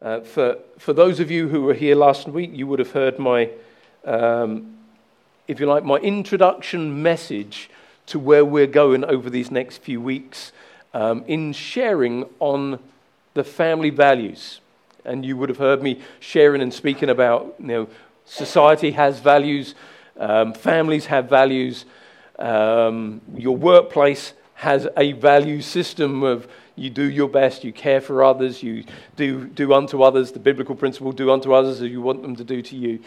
Uh, for, for those of you who were here last week, you would have heard my, um, if you like, my introduction message to where we're going over these next few weeks um, in sharing on the family values. And you would have heard me sharing and speaking about, you know, society has values, um, families have values, um, your workplace has a value system of you do your best, you care for others, you do, do unto others, the biblical principle, do unto others as you want them to do to you.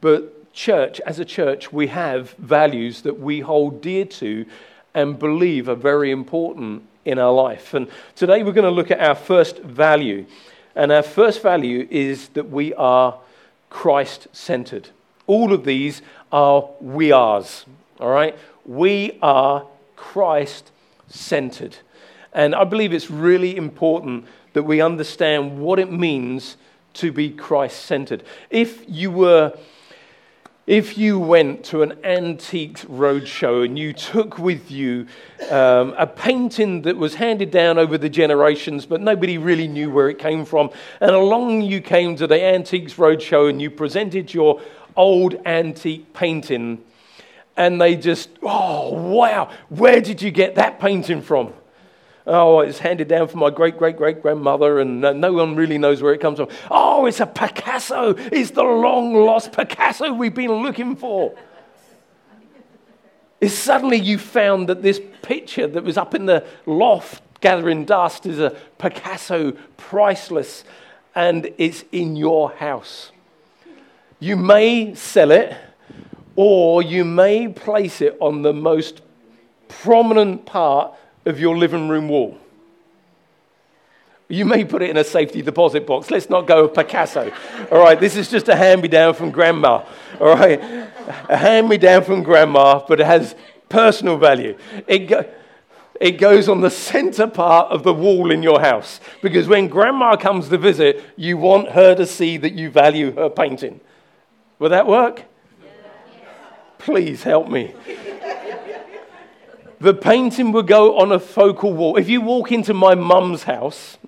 But, church, as a church, we have values that we hold dear to and believe are very important in our life. And today we're going to look at our first value. And our first value is that we are Christ centered. All of these are we are's, all right? We are Christ centered. And I believe it's really important that we understand what it means to be Christ centered. If you were if you went to an antiques roadshow and you took with you um, a painting that was handed down over the generations, but nobody really knew where it came from, and along you came to the antiques roadshow and you presented your old antique painting, and they just, oh, wow, where did you get that painting from? Oh, it's handed down from my great great great grandmother, and no one really knows where it comes from. Oh, it's a Picasso. It's the long lost Picasso we've been looking for. Is suddenly you found that this picture that was up in the loft gathering dust is a Picasso, priceless, and it's in your house. You may sell it, or you may place it on the most prominent part of your living room wall. You may put it in a safety deposit box. Let's not go Picasso. All right, this is just a hand me down from grandma. All right, a hand me down from grandma, but it has personal value. It, go, it goes on the center part of the wall in your house because when grandma comes to visit, you want her to see that you value her painting. Will that work? Please help me. The painting will go on a focal wall. If you walk into my mum's house,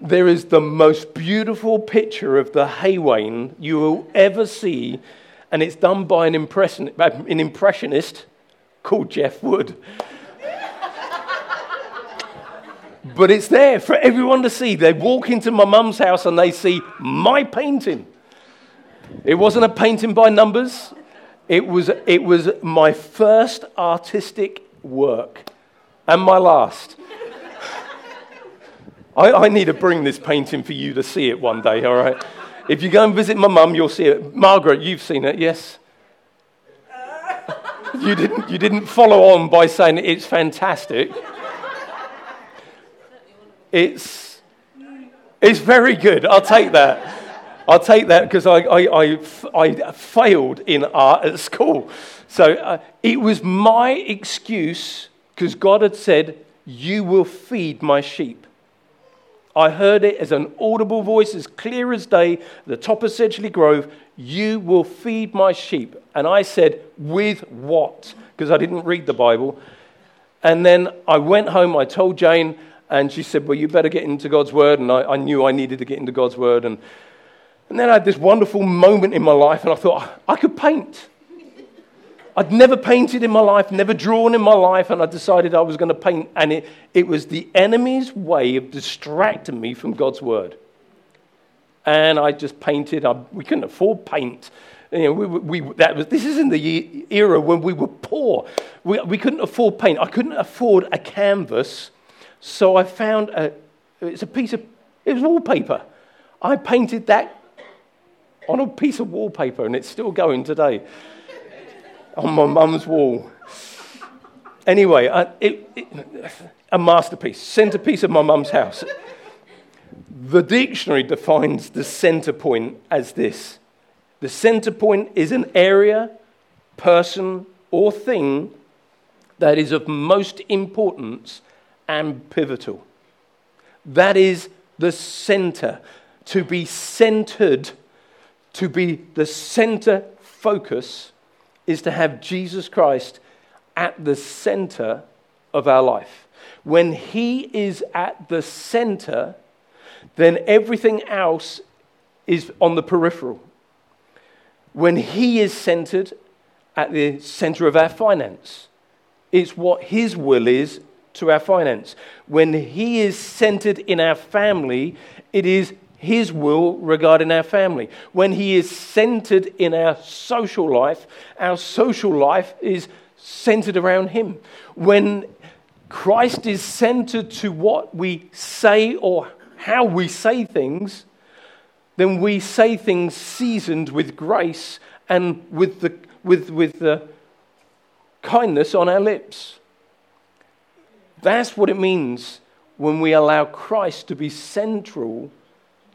there is the most beautiful picture of the Haywain you will ever see, and it's done by an, impression, uh, an impressionist called Jeff Wood. but it's there for everyone to see. They walk into my mum's house and they see my painting. It wasn't a painting by numbers, it was, it was my first artistic work and my last. I, I, need to bring this painting for you to see it one day, all right? If you go and visit my mum, you'll see it. Margaret, you've seen it, yes? You didn't, you didn't follow on by saying it's fantastic. It's, it's very good. I'll take that. I'll take that because I, I, I, I, failed in art at school. So uh, it was my excuse because God had said, You will feed my sheep. I heard it as an audible voice, as clear as day, the top of Sedgley Grove, You will feed my sheep. And I said, With what? Because I didn't read the Bible. And then I went home, I told Jane, and she said, Well, you better get into God's word. And I, I knew I needed to get into God's word. And and then I had this wonderful moment in my life, and I thought, I could paint. I'd never painted in my life, never drawn in my life, and I decided I was going to paint. And it, it was the enemy's way of distracting me from God's word. And I just painted. I, we couldn't afford paint. You know, we, we, that was, this is in the era when we were poor. We, we couldn't afford paint. I couldn't afford a canvas. So I found a, it's a piece of, it was wallpaper. I painted that on a piece of wallpaper, and it's still going today on my mum's wall. Anyway, uh, it, it, a masterpiece, centerpiece of my mum's house. The dictionary defines the center point as this the center point is an area, person, or thing that is of most importance and pivotal. That is the center. To be centered to be the center focus is to have Jesus Christ at the center of our life. When He is at the center, then everything else is on the peripheral. When He is centered at the center of our finance, it's what His will is to our finance. When He is centered in our family, it is His will regarding our family. When He is centered in our social life, our social life is centered around Him. When Christ is centered to what we say or how we say things, then we say things seasoned with grace and with the, with, with the kindness on our lips. That's what it means when we allow Christ to be central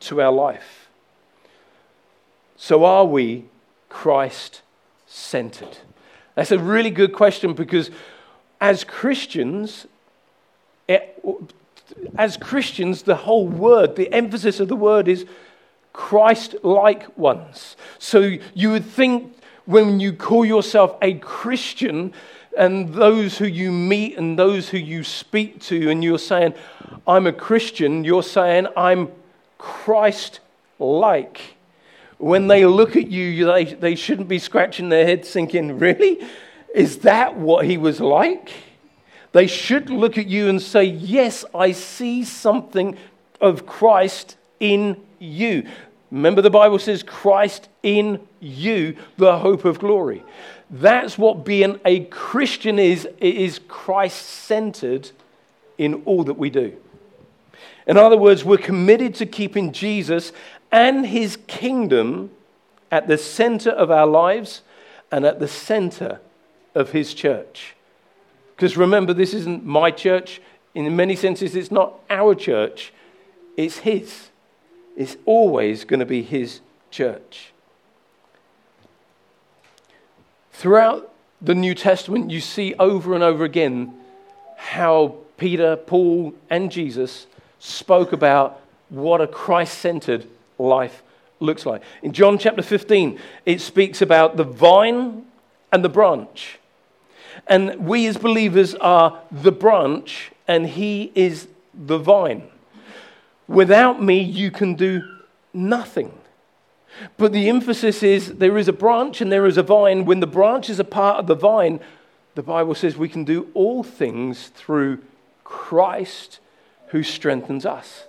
to our life. So, are we Christ centered? That's a really good question because as Christians, it, as Christians, the whole word, the emphasis of the word is Christ like ones. So you would think when you call yourself a Christian, and those who you meet and those who you speak to, and you're saying, I'm a Christian, you're saying, I'm Christ like. When they look at you, they, they shouldn't be scratching their heads thinking, Really? Is that what he was like? They should look at you and say, Yes, I see something of Christ in you. Remember, the Bible says, Christ in you, the hope of glory. That's what being a Christian is. It is Christ centered in all that we do. In other words, we're committed to keeping Jesus and his kingdom at the center of our lives and at the center of his church. Because remember, this isn't my church. In many senses, it's not our church, it's his. It's always going to be his church. Throughout the New Testament, you see over and over again how Peter, Paul, and Jesus spoke about what a Christ centered life looks like. In John chapter 15, it speaks about the vine and the branch. And we as believers are the branch, and He is the vine. Without me, you can do nothing. But the emphasis is there is a branch and there is a vine. When the branch is a part of the vine, the Bible says we can do all things through Christ who strengthens us.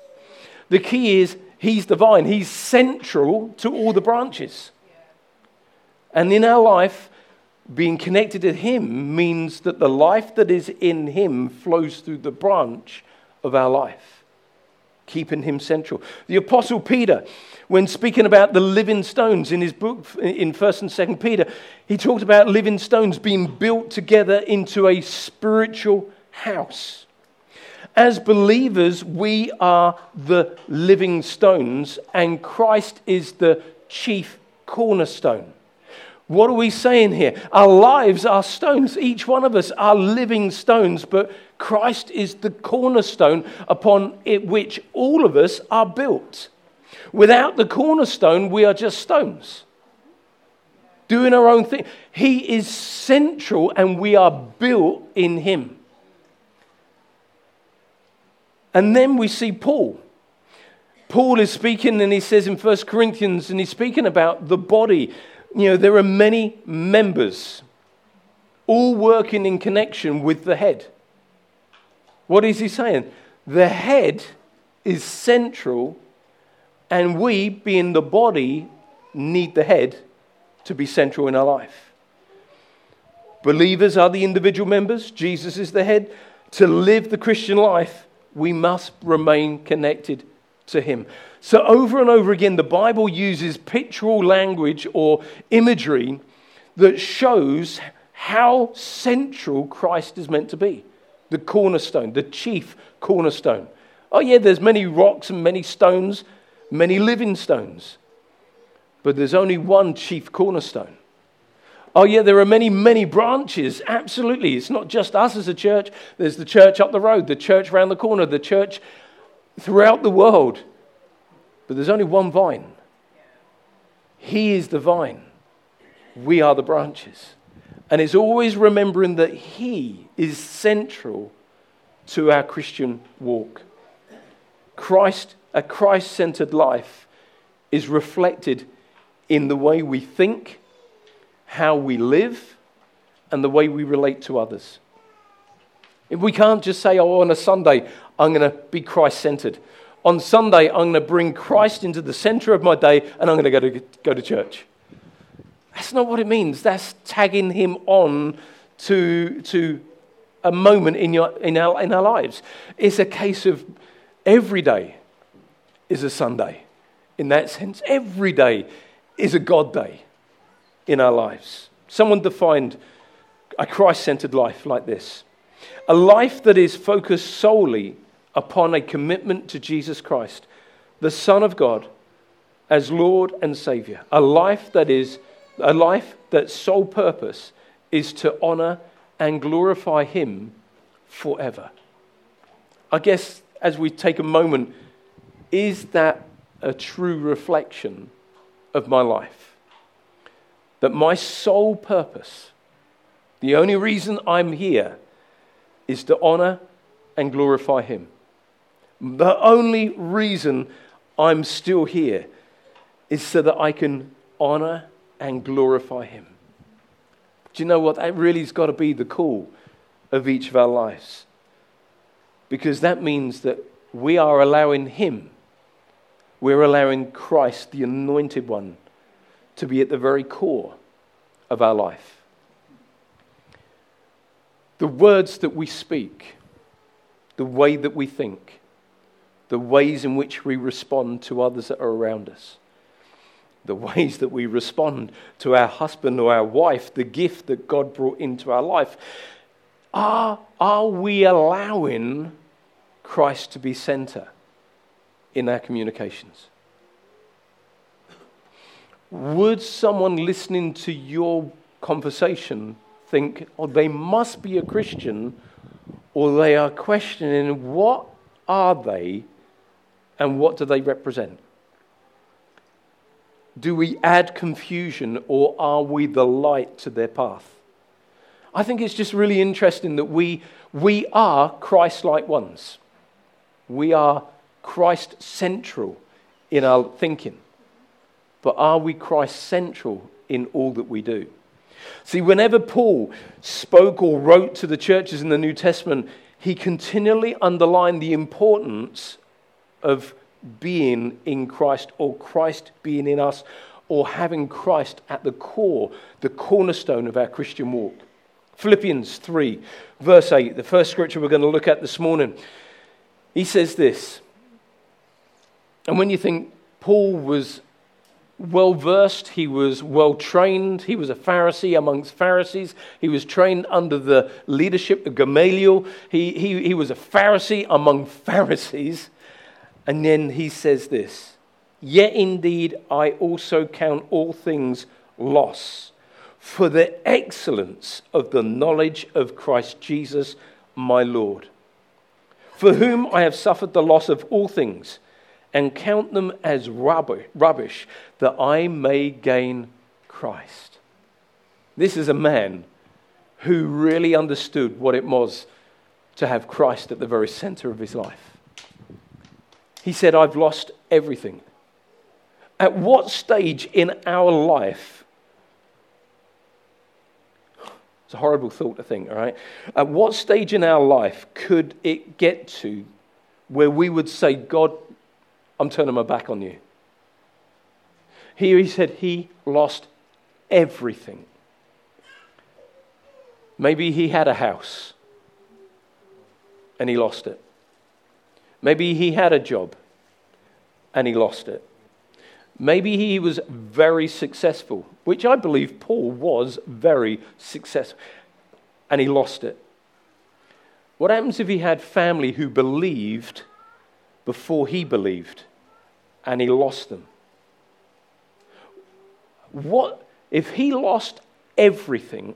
The key is He's the vine, He's central to all the branches. And in our life, being connected to Him means that the life that is in Him flows through the branch of our life, keeping Him central. The Apostle Peter, when speaking about the living stones in his book in 1st and 2nd Peter, he talked about living stones being built together into a spiritual house. As believers, we are the living stones, and Christ is the chief cornerstone. What are we saying here? Our lives are stones. Each one of us are living stones, but Christ is the cornerstone upon it which all of us are built. Without the cornerstone, we are just stones, doing our own thing. He is central, and we are built in Him. And then we see Paul. Paul is speaking, and he says in 1 Corinthians, and he's speaking about the body you know, there are many members, all working in connection with the head. What is he saying? The head is central, and we, being the body, need the head to be central in our life. Believers are the individual members, Jesus is the head. To live the Christian life, we must remain connected to him. So, over and over again, the Bible uses pictorial language or imagery that shows how central Christ is meant to be the cornerstone, the chief cornerstone. Oh, yeah, there's many rocks and many stones, many living stones, but there's only one chief cornerstone. Oh, yeah, there are many, many branches. Absolutely. It's not just us as a church. There's the church up the road, the church around the corner, the church throughout the world. But there's only one vine. He is the vine. We are the branches. And it's always remembering that He is central to our Christian walk. Christ a Christ centered life is reflected in the way we think, how we live, and the way we relate to others. If we can't just say, oh, on a Sunday, I'm going to be Christ centered. On Sunday, I'm going to bring Christ into the center of my day and I'm going to go to, go to church. That's not what it means. That's tagging him on to, to a moment in, your, in, our, in our lives. It's a case of every day is a Sunday. In that sense, every day is a God day in our lives. Someone defined a Christ centered life like this a life that is focused solely upon a commitment to Jesus Christ, the Son of God, as Lord and Savior. A life that is a life that sole purpose is to honor and glorify Him forever. I guess as we take a moment, is that a true reflection of my life? That my sole purpose, the only reason I'm here, is to honor and glorify Him. The only reason I'm still here is so that I can honor and glorify Him. Do you know what? That really has got to be the call of each of our lives. Because that means that we are allowing Him, we're allowing Christ, the anointed one, to be at the very core of our life. The words that we speak, the way that we think, the ways in which we respond to others that are around us, the ways that we respond to our husband or our wife, the gift that God brought into our life. Are, are we allowing Christ to be center in our communications? Would someone listening to your conversation think, oh, they must be a Christian, or they are questioning what are they and what do they represent? Do we add confusion or are we the light to their path? I think it's just really interesting that we, we are Christ like ones. We are Christ central in our thinking. But are we Christ central in all that we do? See, whenever Paul spoke or wrote to the churches in the New Testament, he continually underlined the importance of being in Christ or Christ being in us or having Christ at the core, the cornerstone of our Christian walk. Philippians 3, verse 8, the first scripture we're going to look at this morning. He says this. And when you think Paul was well versed, he was well trained, he was a Pharisee amongst Pharisees, he was trained under the leadership of Gamaliel, he, he, he was a Pharisee among Pharisees. And then he says this Yet indeed I also count all things loss for the excellence of the knowledge of Christ Jesus my Lord, for whom I have suffered the loss of all things and count them as rubbish that I may gain Christ. This is a man who really understood what it was to have Christ at the very center of his life. He said, I've lost everything. At what stage in our life? It's a horrible thought to think, all right? At what stage in our life could it get to where we would say, God, I'm turning my back on you? Here he said he lost everything. Maybe he had a house and he lost it. Maybe he had a job and he lost it. Maybe he was very successful, which I believe Paul was very successful, and he lost it. What happens if he had family who believed before he believed and he lost them? What if he lost everything,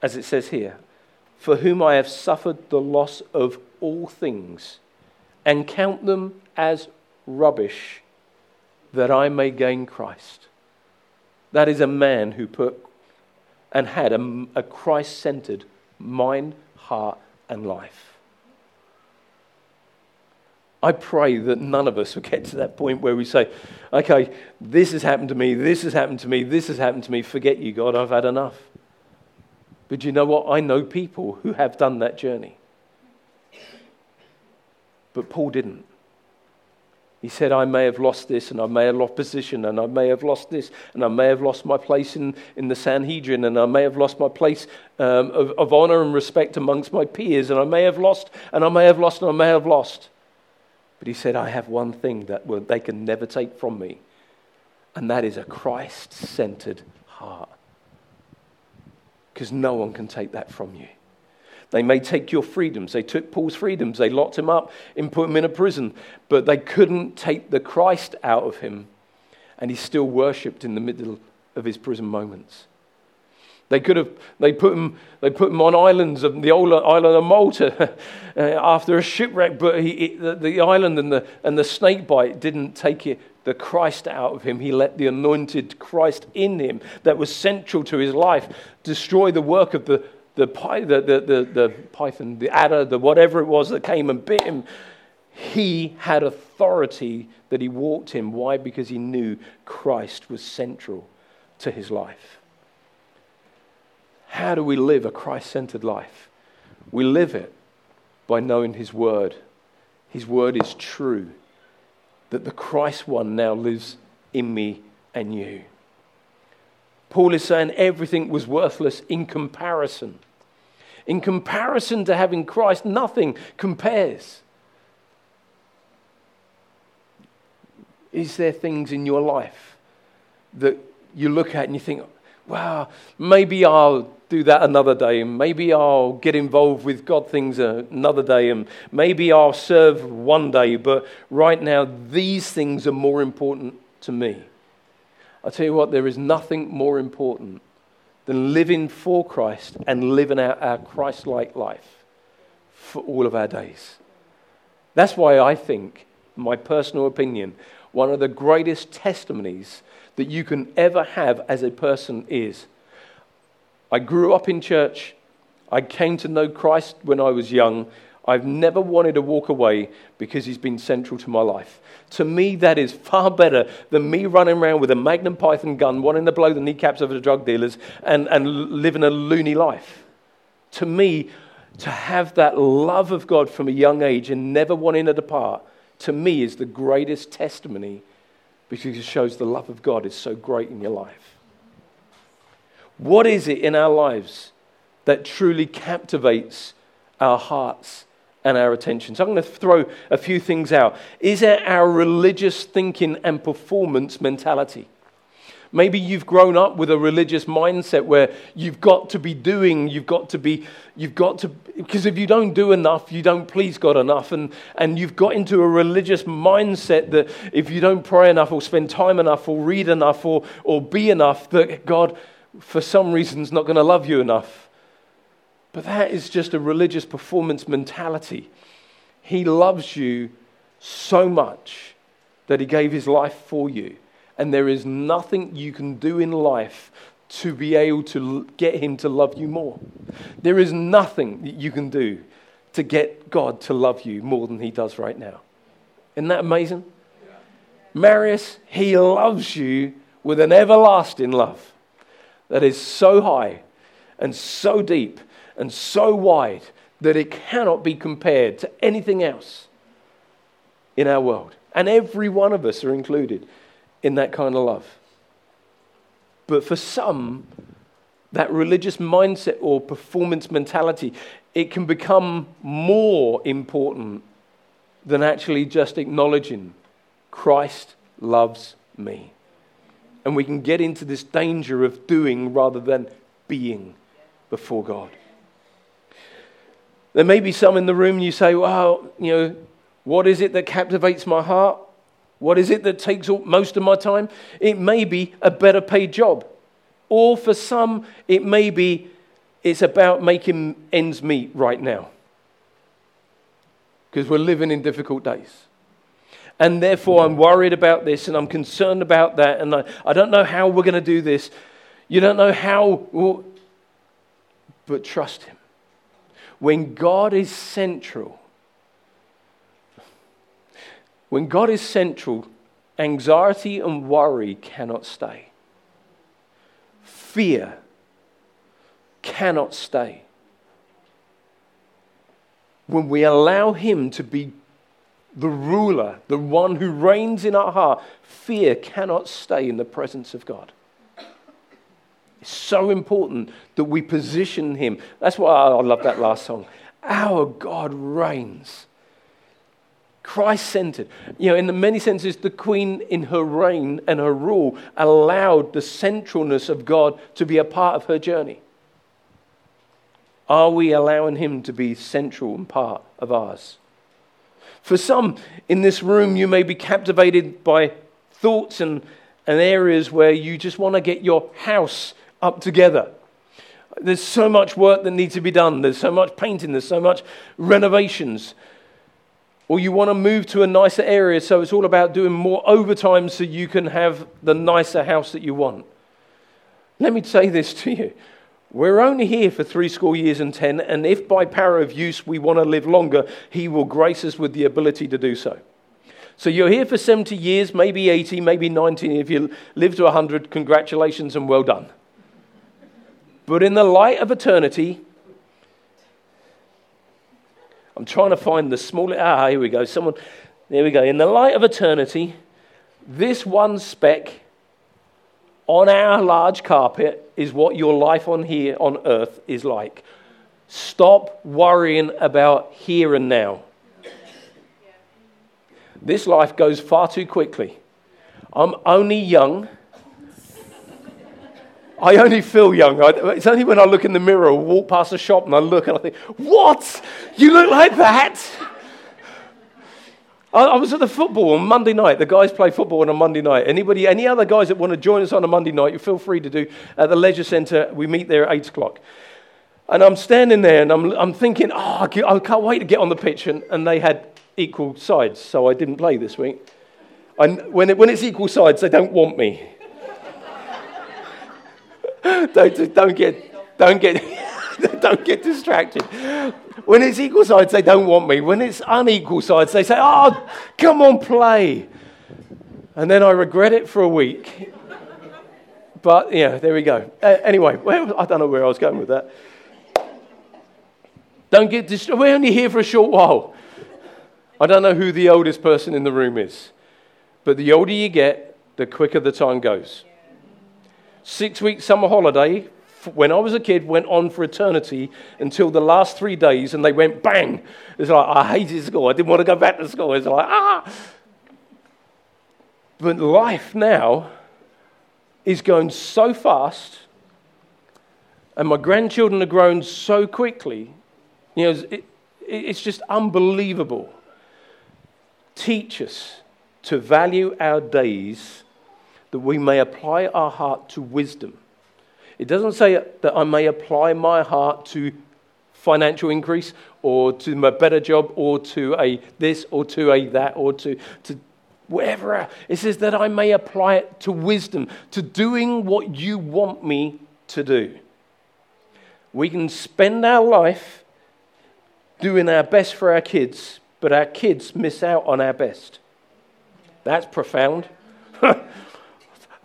as it says here, for whom I have suffered the loss of all things? and count them as rubbish that I may gain Christ. That is a man who put and had a, a Christ centered mind, heart, and life. I pray that none of us will get to that point where we say, okay, this has happened to me, this has happened to me, this has happened to me. Forget you, God, I've had enough. But you know what? I know people who have done that journey. But Paul didn't. He said, I may have lost this, and I may have lost position, and I may have lost this, and I may have lost my place in, in the Sanhedrin, and I may have lost my place um, of, of honor and respect amongst my peers, and I may have lost, and I may have lost, and I may have lost. But he said, I have one thing that they can never take from me, and that is a Christ centered heart. Because no one can take that from you. They may take your freedoms. They took Paul's freedoms. They locked him up and put him in a prison. But they couldn't take the Christ out of him. And he still worshipped in the middle of his prison moments. They could have, they put him, they put him on islands of the old island of Malta uh, after a shipwreck, but he, the, the, island and the, and the snake bite didn't take it, the Christ out of him. He let the anointed Christ in him that was central to his life destroy the work of the, the, the, the, the, the python, the adder, the whatever it was that came and bit him, he had authority that he walked in. Why? Because he knew Christ was central to his life. How do we live a Christ centered life? We live it by knowing his word. His word is true, that the Christ one now lives in me and you. Paul is saying everything was worthless in comparison. In comparison to having Christ, nothing compares. Is there things in your life that you look at and you think, wow, maybe I'll do that another day, and maybe I'll get involved with God things another day, and maybe I'll serve one day, but right now, these things are more important to me. I tell you what, there is nothing more important than living for Christ and living out our Christ like life for all of our days. That's why I think, my personal opinion, one of the greatest testimonies that you can ever have as a person is I grew up in church. I came to know Christ when I was young. I've never wanted to walk away because he's been central to my life. To me, that is far better than me running around with a Magnum Python gun, wanting to blow the kneecaps of the drug dealers and, and living a loony life. To me, to have that love of God from a young age and never wanting to depart, to me, is the greatest testimony because it shows the love of God is so great in your life. What is it in our lives that truly captivates our hearts and our attention. So I'm going to throw a few things out. Is it our religious thinking and performance mentality? Maybe you've grown up with a religious mindset where you've got to be doing, you've got to be, you've got to, because if you don't do enough, you don't please God enough. And, and you've got into a religious mindset that if you don't pray enough or spend time enough or read enough or, or be enough, that God, for some reason, is not going to love you enough. But that is just a religious performance mentality. He loves you so much that he gave his life for you. And there is nothing you can do in life to be able to get him to love you more. There is nothing that you can do to get God to love you more than he does right now. Isn't that amazing? Yeah. Marius, he loves you with an everlasting love that is so high and so deep and so wide that it cannot be compared to anything else in our world. And every one of us are included in that kind of love. But for some, that religious mindset or performance mentality, it can become more important than actually just acknowledging Christ loves me. And we can get into this danger of doing rather than being before God. There may be some in the room, you say, well, you know, what is it that captivates my heart? What is it that takes most of my time? It may be a better paid job. Or for some, it may be it's about making ends meet right now. Because we're living in difficult days. And therefore, I'm worried about this and I'm concerned about that. And I, I don't know how we're going to do this. You don't know how, but trust Him. When God is central, When God is central, anxiety and worry cannot stay. Fear cannot stay. When we allow Him to be the ruler, the one who reigns in our heart, fear cannot stay in the presence of God. It's so important that we position Him. That's why I love that last song. Our God reigns. Christ centered. You know, in the many senses, the Queen in her reign and her rule allowed the centralness of God to be a part of her journey. Are we allowing Him to be central and part of ours? For some in this room, you may be captivated by thoughts and, and areas where you just want to get your house up together. There's so much work that needs to be done. There's so much painting. There's so much renovations. Or you want to move to a nicer area, so it's all about doing more overtime so you can have the nicer house that you want. Let me say this to you we're only here for three score years and ten, and if by power of use we want to live longer, He will grace us with the ability to do so. So you're here for 70 years, maybe 80, maybe 90. If you live to 100, congratulations and well done. But in the light of eternity, I'm trying to find the small. Ah, here we go. Someone, there we go. In the light of eternity, this one speck on our large carpet is what your life on here on earth is like. Stop worrying about here and now. This life goes far too quickly. I'm only young. I only feel young. It's only when I look in the mirror or walk past a shop and I look and I think, What? You look like that? I was at the football on Monday night. The guys play football on a Monday night. Anybody, any other guys that want to join us on a Monday night, you feel free to do at the leisure centre. We meet there at 8 o'clock. And I'm standing there and I'm, I'm thinking, oh, I can't wait to get on the pitch. And, and they had equal sides, so I didn't play this week. And when, it, when it's equal sides, they don't want me. don't, don't get, don't get, don't get distracted. When it's equal sides, they don't want me. When it's unequal sides, they say, oh, come on, play. And then I regret it for a week. But yeah, there we go. Uh, anyway, well, I don't know where I was going with that. Don't get distracted. We're only here for a short while. I don't know who the oldest person in the room is, but the older you get, the quicker the time goes. Six weeks summer holiday when I was a kid, went on for eternity until the last three days, and they went bang. It's like, I hated school. I didn't want to go back to school. It's like, ah. But life now is going so fast, and my grandchildren are grown so quickly. You know, it, it's just unbelievable. Teach us to value our days that we may apply our heart to wisdom it doesn't say that I may apply my heart to financial increase or to a better job or to a this or to a that or to, to whatever. It says that I may apply it to wisdom, to doing what you want me to do. We can spend our life doing our best for our kids, but our kids miss out on our best. That's profound.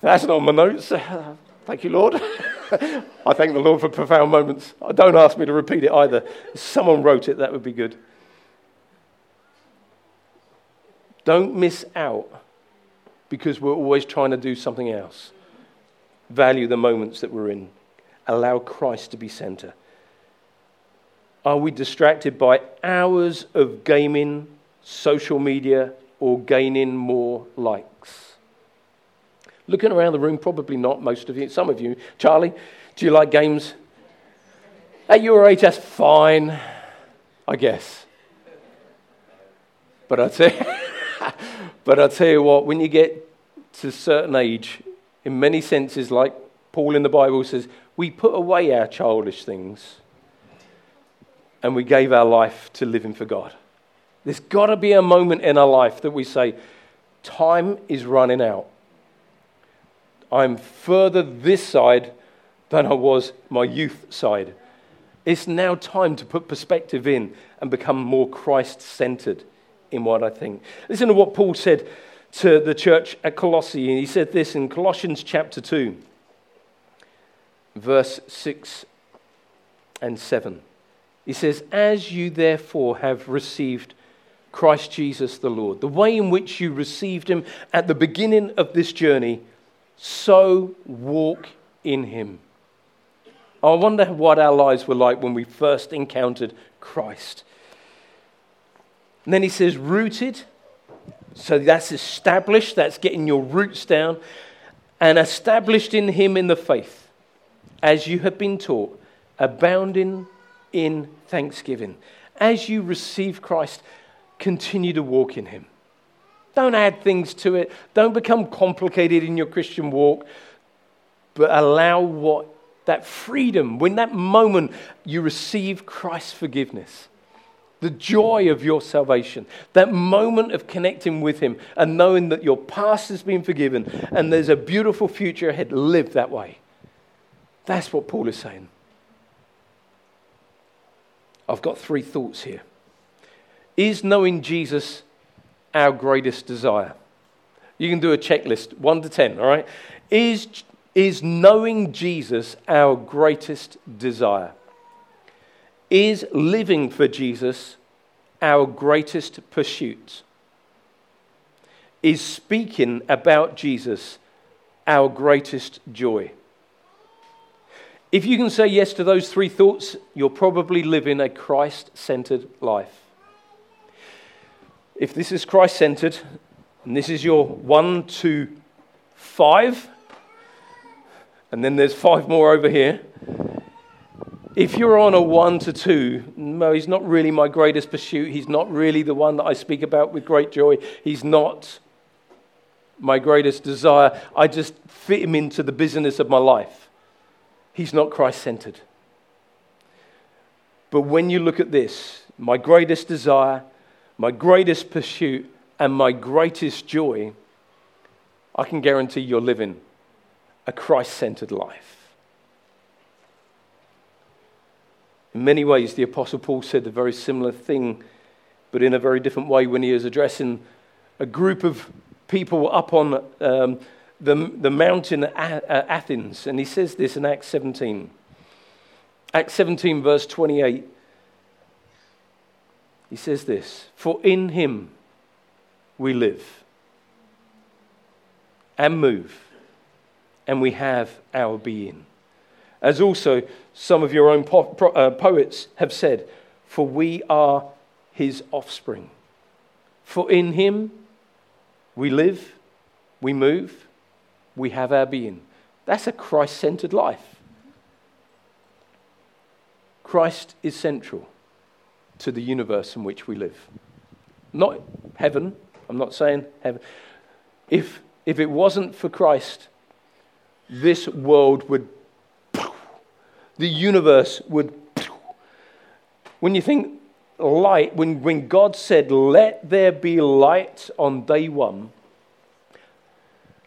That's not on my notes. Thank you, Lord. I thank the Lord for profound moments. Don't ask me to repeat it either. If someone wrote it, that would be good. Don't miss out because we're always trying to do something else. Value the moments that we're in. Allow Christ to be center. Are we distracted by hours of gaming, social media, or gaining more likes? Looking around the room, probably not most of you. Some of you. Charlie, do you like games? At your age, that's fine, I guess. But I tell tell you what, when you get to a certain age, in many senses, like Paul in the Bible says, we put away our childish things and we gave our life to living for God. There's got to be a moment in our life that we say, time is running out. I'm further this side than I was my youth side. It's now time to put perspective in and become more Christ centered in what I think. Listen to what Paul said to the church at Colossae. He said this in Colossians chapter 2, verse 6 and 7. He says, As you therefore have received Christ Jesus the Lord, the way in which you received him at the beginning of this journey, so walk in him. I wonder what our lives were like when we first encountered Christ. And then he says, rooted. So that's established, that's getting your roots down, and established in him in the faith, as you have been taught, abounding in thanksgiving. As you receive Christ, continue to walk in him. Don't add things to it. Don't become complicated in your Christian walk, but allow what that freedom, when that moment you receive Christ's forgiveness, the joy of your salvation, that moment of connecting with Him and knowing that your past has been forgiven and there's a beautiful future ahead, live that way. That's what Paul is saying. I've got three thoughts here. Is knowing Jesus our greatest desire? You can do a checklist, one to ten, all right? Is, is knowing Jesus our greatest desire? Is living for Jesus our greatest pursuit? Is speaking about Jesus our greatest joy? If you can say yes to those three thoughts, you're probably living a Christ centered life. If this is Christ centered, and this is your one, two, five, and then there's five more over here. If you're on a one to two, no, he's not really my greatest pursuit. He's not really the one that I speak about with great joy. He's not my greatest desire. I just fit him into the business of my life. He's not Christ centered. But when you look at this, my greatest desire, my greatest pursuit, and my greatest joy, I can guarantee you're living a Christ centered life. In many ways, the Apostle Paul said a very similar thing, but in a very different way when he was addressing a group of people up on um, the, the mountain Athens. And he says this in Acts 17. Acts 17, verse 28. He says this For in him we live and move, and we have our being. As also some of your own po- pro- uh, poets have said, for we are his offspring. For in him we live, we move, we have our being. That's a Christ centered life. Christ is central to the universe in which we live. Not heaven, I'm not saying heaven. If, if it wasn't for Christ, this world would the universe would. When you think light, when, when God said, Let there be light on day one,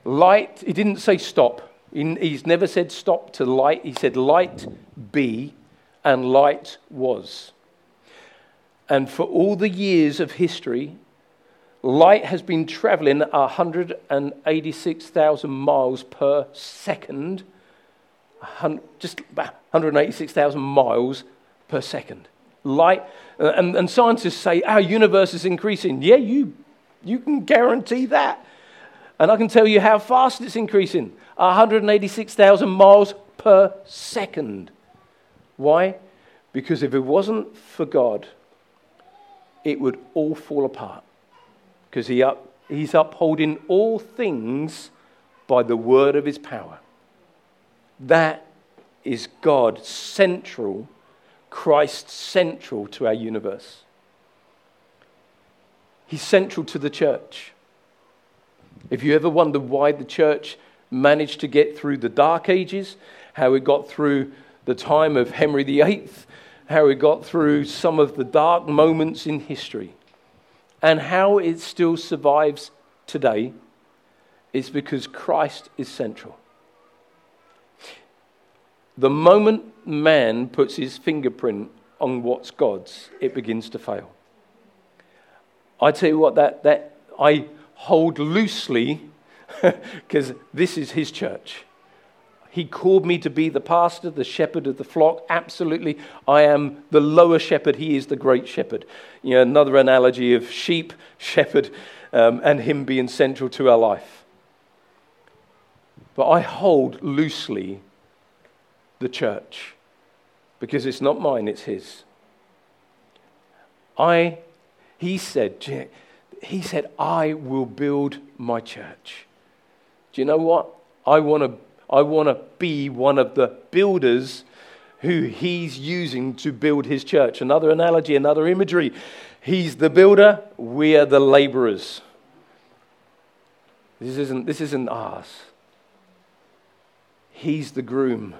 light, he didn't say stop. He's never said stop to light. He said, Light be, and light was. And for all the years of history, light has been traveling 186,000 miles per second just 186,000 miles per second. Light, uh, and, and scientists say our universe is increasing. Yeah, you, you can guarantee that. And I can tell you how fast it's increasing 186,000 miles per second. Why? Because if it wasn't for God, it would all fall apart. Because he up, he's upholding all things by the word of his power. That is God central, Christ central to our universe. He's central to the church. If you ever wonder why the church managed to get through the dark ages, how it got through the time of Henry VIII, how it got through some of the dark moments in history, and how it still survives today, is because Christ is central. The moment man puts his fingerprint on what's God's, it begins to fail. I tell you what, that, that I hold loosely because this is his church. He called me to be the pastor, the shepherd of the flock. Absolutely. I am the lower shepherd. He is the great shepherd. You know, another analogy of sheep, shepherd, um, and him being central to our life. But I hold loosely the church because it's not mine, it's his. I, he said, he said, I will build my church. Do you know what? I want to I want to be one of the builders who he's using to build his church. Another analogy, another imagery. He's the builder, we are the laborers. This isn't, this isn't ours. He's the groom.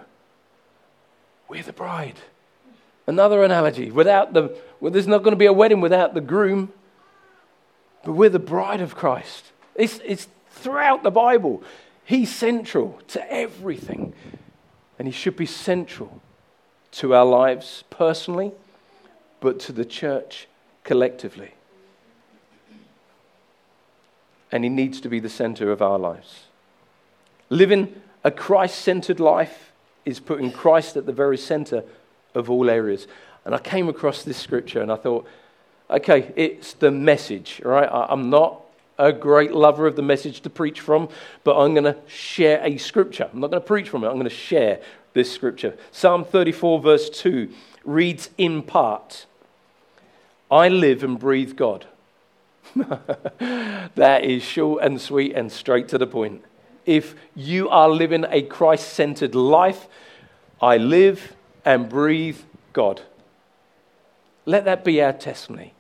We're the bride. Another analogy. Without the, well, there's not going to be a wedding without the groom, but we're the bride of Christ. It's, it's throughout the Bible. He's central to everything. And He should be central to our lives personally, but to the church collectively. And He needs to be the center of our lives. Living a Christ centered life is putting Christ at the very center of all areas. And I came across this scripture and I thought, okay, it's the message, right? I'm not a great lover of the message to preach from, but I'm going to share a scripture. I'm not going to preach from it, I'm going to share this scripture. Psalm 34, verse 2 reads in part I live and breathe God. that is short and sweet and straight to the point. If you are living a Christ centered life, I live and breathe God. Let that be our testimony.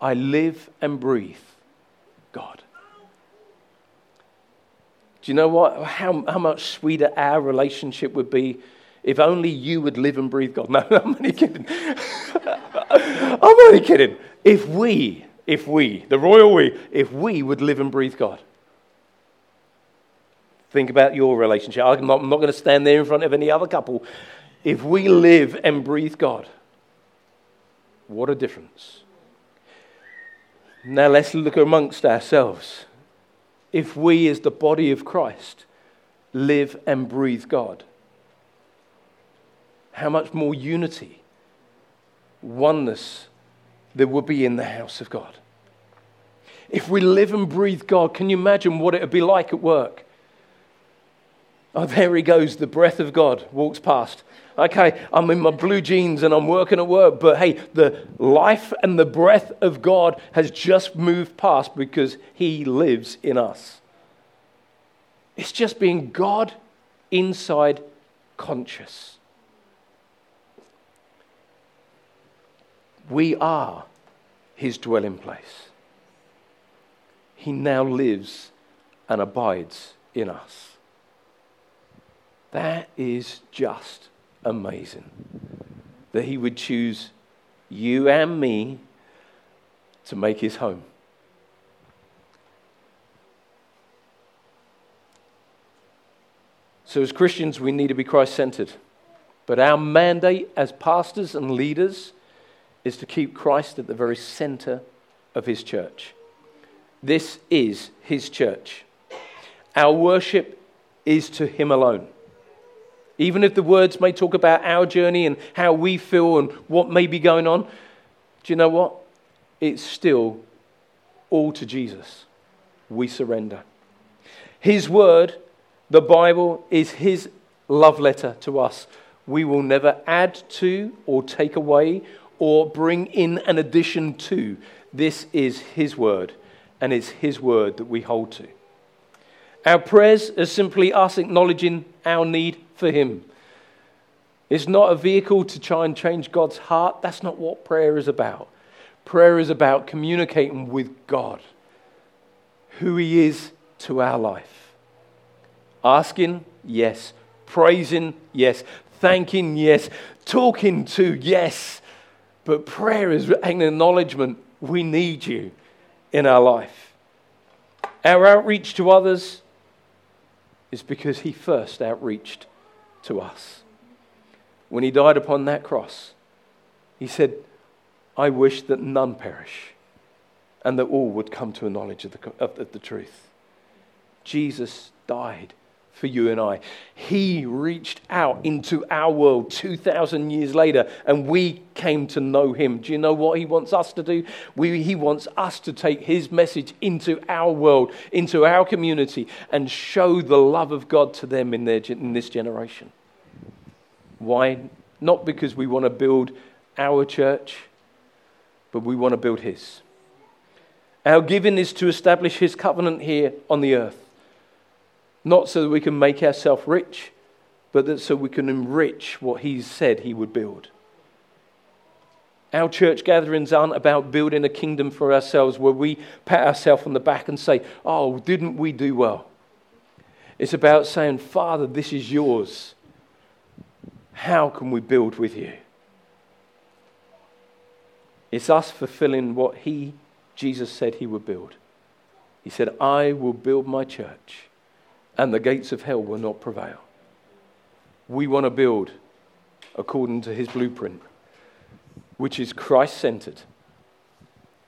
I live and breathe God. Do you know what? How, how much sweeter our relationship would be if only you would live and breathe God. No, I'm only kidding. I'm only kidding. If we, if we, the royal we, if we would live and breathe God. Think about your relationship. I'm not, I'm not going to stand there in front of any other couple. If we live and breathe God, what a difference. Now let's look amongst ourselves. If we, as the body of Christ, live and breathe God, how much more unity, oneness there will be in the house of God. If we live and breathe God, can you imagine what it would be like at work? Oh, there he goes, the breath of God walks past. Okay, I'm in my blue jeans and I'm working at work, but hey, the life and the breath of God has just moved past because He lives in us. It's just being God inside conscious. We are His dwelling place. He now lives and abides in us. That is just amazing that he would choose you and me to make his home. So, as Christians, we need to be Christ centered. But our mandate as pastors and leaders is to keep Christ at the very center of his church. This is his church. Our worship is to him alone. Even if the words may talk about our journey and how we feel and what may be going on, do you know what? It's still all to Jesus. We surrender. His word, the Bible, is His love letter to us. We will never add to or take away or bring in an addition to. This is His word, and it's His word that we hold to. Our prayers are simply us acknowledging our need for Him. It's not a vehicle to try and change God's heart. That's not what prayer is about. Prayer is about communicating with God, who He is to our life. Asking, yes. Praising, yes. Thanking, yes. Talking to, yes. But prayer is an acknowledgement we need you in our life. Our outreach to others is because He first outreached to us. When he died upon that cross, he said, I wish that none perish, and that all would come to a knowledge of the, of the truth. Jesus died for you and I. He reached out into our world 2,000 years later, and we came to know him. Do you know what he wants us to do? We, he wants us to take his message into our world, into our community, and show the love of God to them in, their, in this generation. Why? Not because we want to build our church, but we want to build his. Our giving is to establish his covenant here on the earth. Not so that we can make ourselves rich, but that so we can enrich what He said He would build. Our church gatherings aren't about building a kingdom for ourselves where we pat ourselves on the back and say, Oh, didn't we do well? It's about saying, Father, this is yours. How can we build with you? It's us fulfilling what He, Jesus, said He would build. He said, I will build my church and the gates of hell will not prevail. We want to build according to his blueprint, which is Christ centered,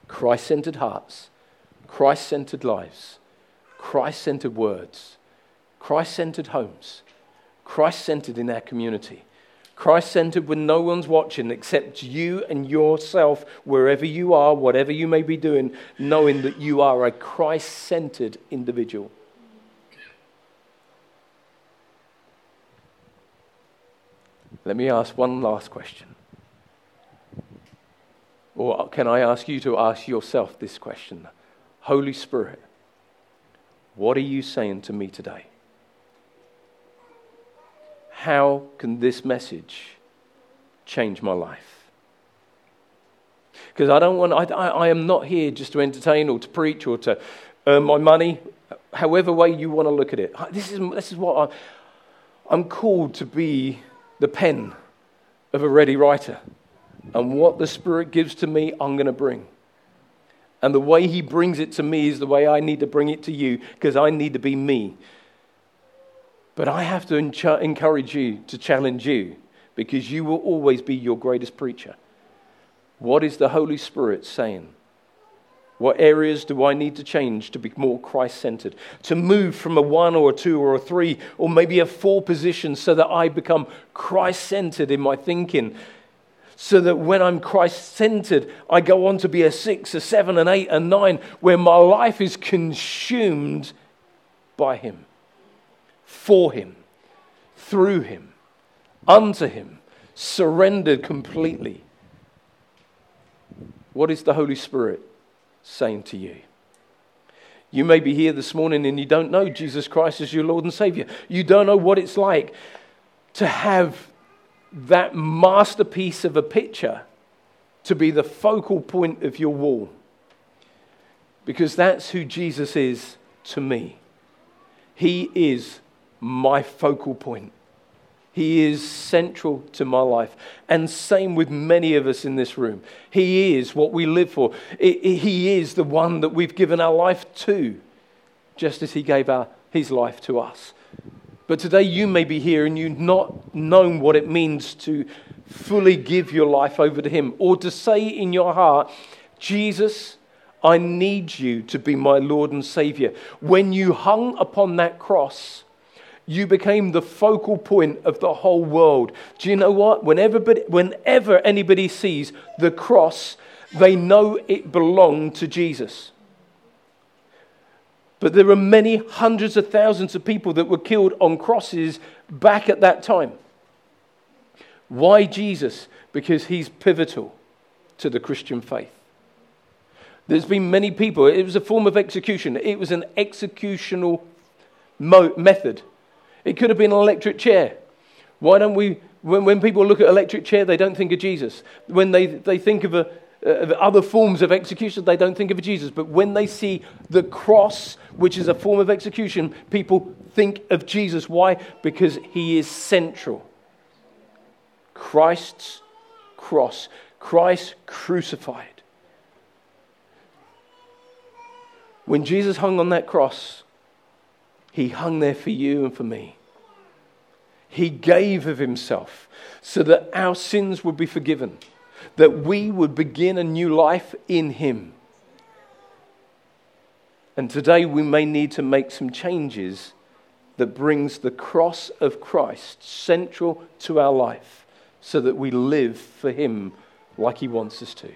Christ centered hearts, Christ centered lives, Christ centered words, Christ centered homes, Christ centered in our community. Christ centered when no one's watching except you and yourself, wherever you are, whatever you may be doing, knowing that you are a Christ centered individual. Let me ask one last question. Or can I ask you to ask yourself this question? Holy Spirit, what are you saying to me today? How can this message change my life? Because I don't want, I, I, I, am not here just to entertain or to preach or to earn my money, however way you want to look at it. This is, this is what I, I'm called to be the pen of a ready writer. And what the Spirit gives to me, I'm going to bring. And the way He brings it to me is the way I need to bring it to you because I need to be me. But I have to encourage you to challenge you because you will always be your greatest preacher. What is the Holy Spirit saying? What areas do I need to change to be more Christ centered? To move from a one or a two or a three or maybe a four position so that I become Christ centered in my thinking. So that when I'm Christ centered, I go on to be a six, a seven, an eight, a nine, where my life is consumed by Him, for Him, through Him, unto Him, surrendered completely. What is the Holy Spirit? Saying to you. You may be here this morning and you don't know Jesus Christ as your Lord and Savior. You don't know what it's like to have that masterpiece of a picture to be the focal point of your wall. Because that's who Jesus is to me. He is my focal point. He is central to my life. And same with many of us in this room. He is what we live for. He is the one that we've given our life to, just as He gave our, His life to us. But today you may be here and you've not known what it means to fully give your life over to Him or to say in your heart, Jesus, I need you to be my Lord and Savior. When you hung upon that cross, you became the focal point of the whole world. Do you know what? Whenever, whenever anybody sees the cross, they know it belonged to Jesus. But there are many hundreds of thousands of people that were killed on crosses back at that time. Why Jesus? Because he's pivotal to the Christian faith. There's been many people, it was a form of execution, it was an executional mo- method it could have been an electric chair. Why don't we, when, when people look at electric chair, they don't think of Jesus. When they, they think of, a, of other forms of execution, they don't think of Jesus. But when they see the cross, which is a form of execution, people think of Jesus. Why? Because he is central. Christ's cross, Christ crucified. When Jesus hung on that cross, he hung there for you and for me. He gave of Himself so that our sins would be forgiven, that we would begin a new life in Him. And today we may need to make some changes that brings the cross of Christ central to our life so that we live for him like he wants us to.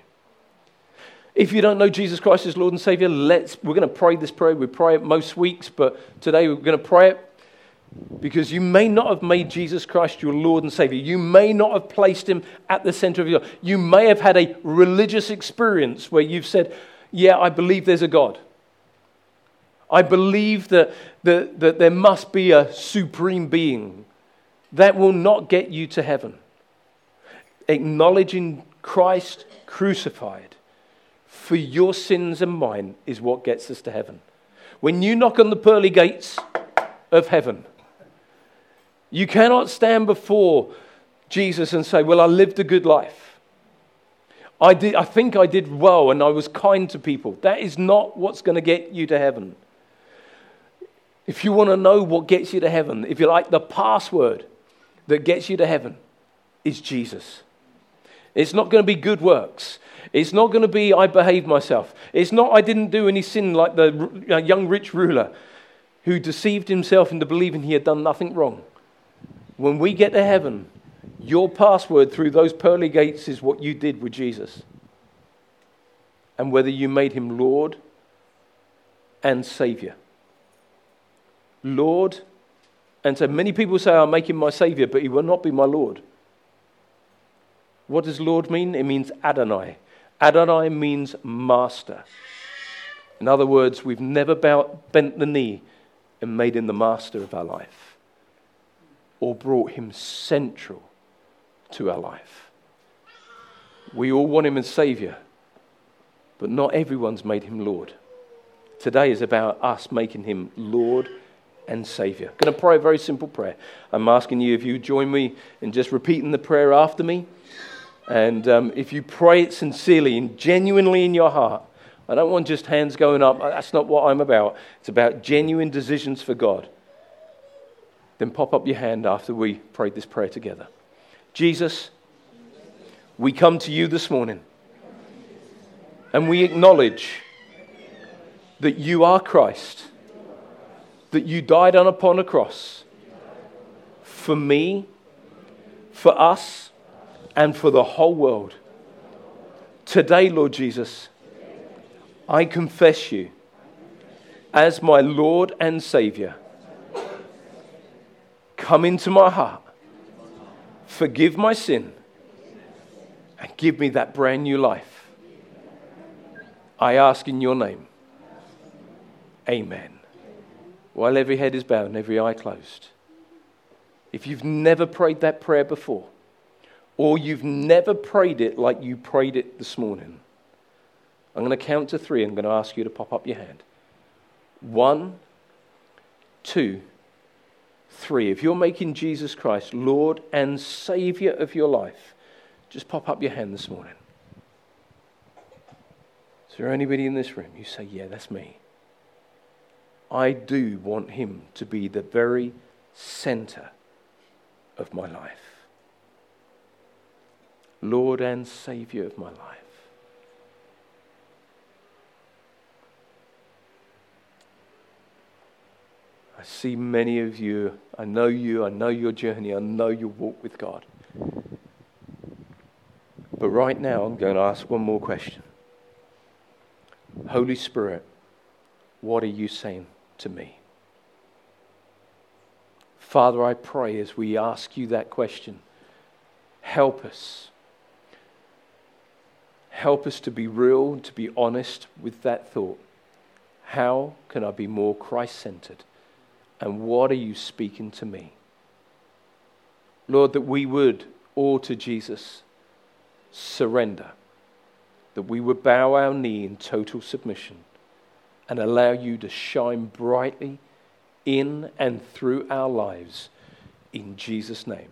If you don't know Jesus Christ as Lord and Savior, let's we're going to pray this prayer. We pray it most weeks, but today we're going to pray it because you may not have made Jesus Christ your Lord and Savior. You may not have placed him at the center of your life. You may have had a religious experience where you've said, Yeah, I believe there's a God. I believe that, that, that there must be a supreme being. That will not get you to heaven. Acknowledging Christ crucified for your sins and mine is what gets us to heaven. When you knock on the pearly gates of heaven, you cannot stand before Jesus and say, Well, I lived a good life. I, did, I think I did well and I was kind to people. That is not what's going to get you to heaven. If you want to know what gets you to heaven, if you like, the password that gets you to heaven is Jesus. It's not going to be good works. It's not going to be I behaved myself. It's not I didn't do any sin like the young rich ruler who deceived himself into believing he had done nothing wrong. When we get to heaven, your password through those pearly gates is what you did with Jesus. And whether you made him Lord and Savior. Lord, and so many people say, I'll make him my Savior, but he will not be my Lord. What does Lord mean? It means Adonai. Adonai means master. In other words, we've never bent the knee and made him the master of our life or brought him central to our life. We all want him as Savior, but not everyone's made him Lord. Today is about us making him Lord and Savior. I'm going to pray a very simple prayer. I'm asking you if you join me in just repeating the prayer after me. And um, if you pray it sincerely and genuinely in your heart, I don't want just hands going up. That's not what I'm about. It's about genuine decisions for God then pop up your hand after we prayed this prayer together. Jesus, we come to you this morning and we acknowledge that you are Christ, that you died on upon a cross for me, for us, and for the whole world. Today, Lord Jesus, I confess you as my Lord and Savior. Come into my heart, forgive my sin, and give me that brand new life. I ask in your name. Amen. While every head is bowed and every eye closed. If you've never prayed that prayer before, or you've never prayed it like you prayed it this morning, I'm going to count to three. I'm going to ask you to pop up your hand. One, two, three, if you're making Jesus Christ Lord and Savior of your life, just pop up your hand this morning. Is there anybody in this room? You say, Yeah, that's me. I do want Him to be the very center of my life. Lord and Savior of my life. I see many of you. I know you. I know your journey. I know your walk with God. But right now, I'm going to ask one more question Holy Spirit, what are you saying to me? Father, I pray as we ask you that question, help us. Help us to be real, to be honest with that thought. How can I be more Christ centered? And what are you speaking to me? Lord, that we would all to Jesus surrender, that we would bow our knee in total submission and allow you to shine brightly in and through our lives in Jesus' name.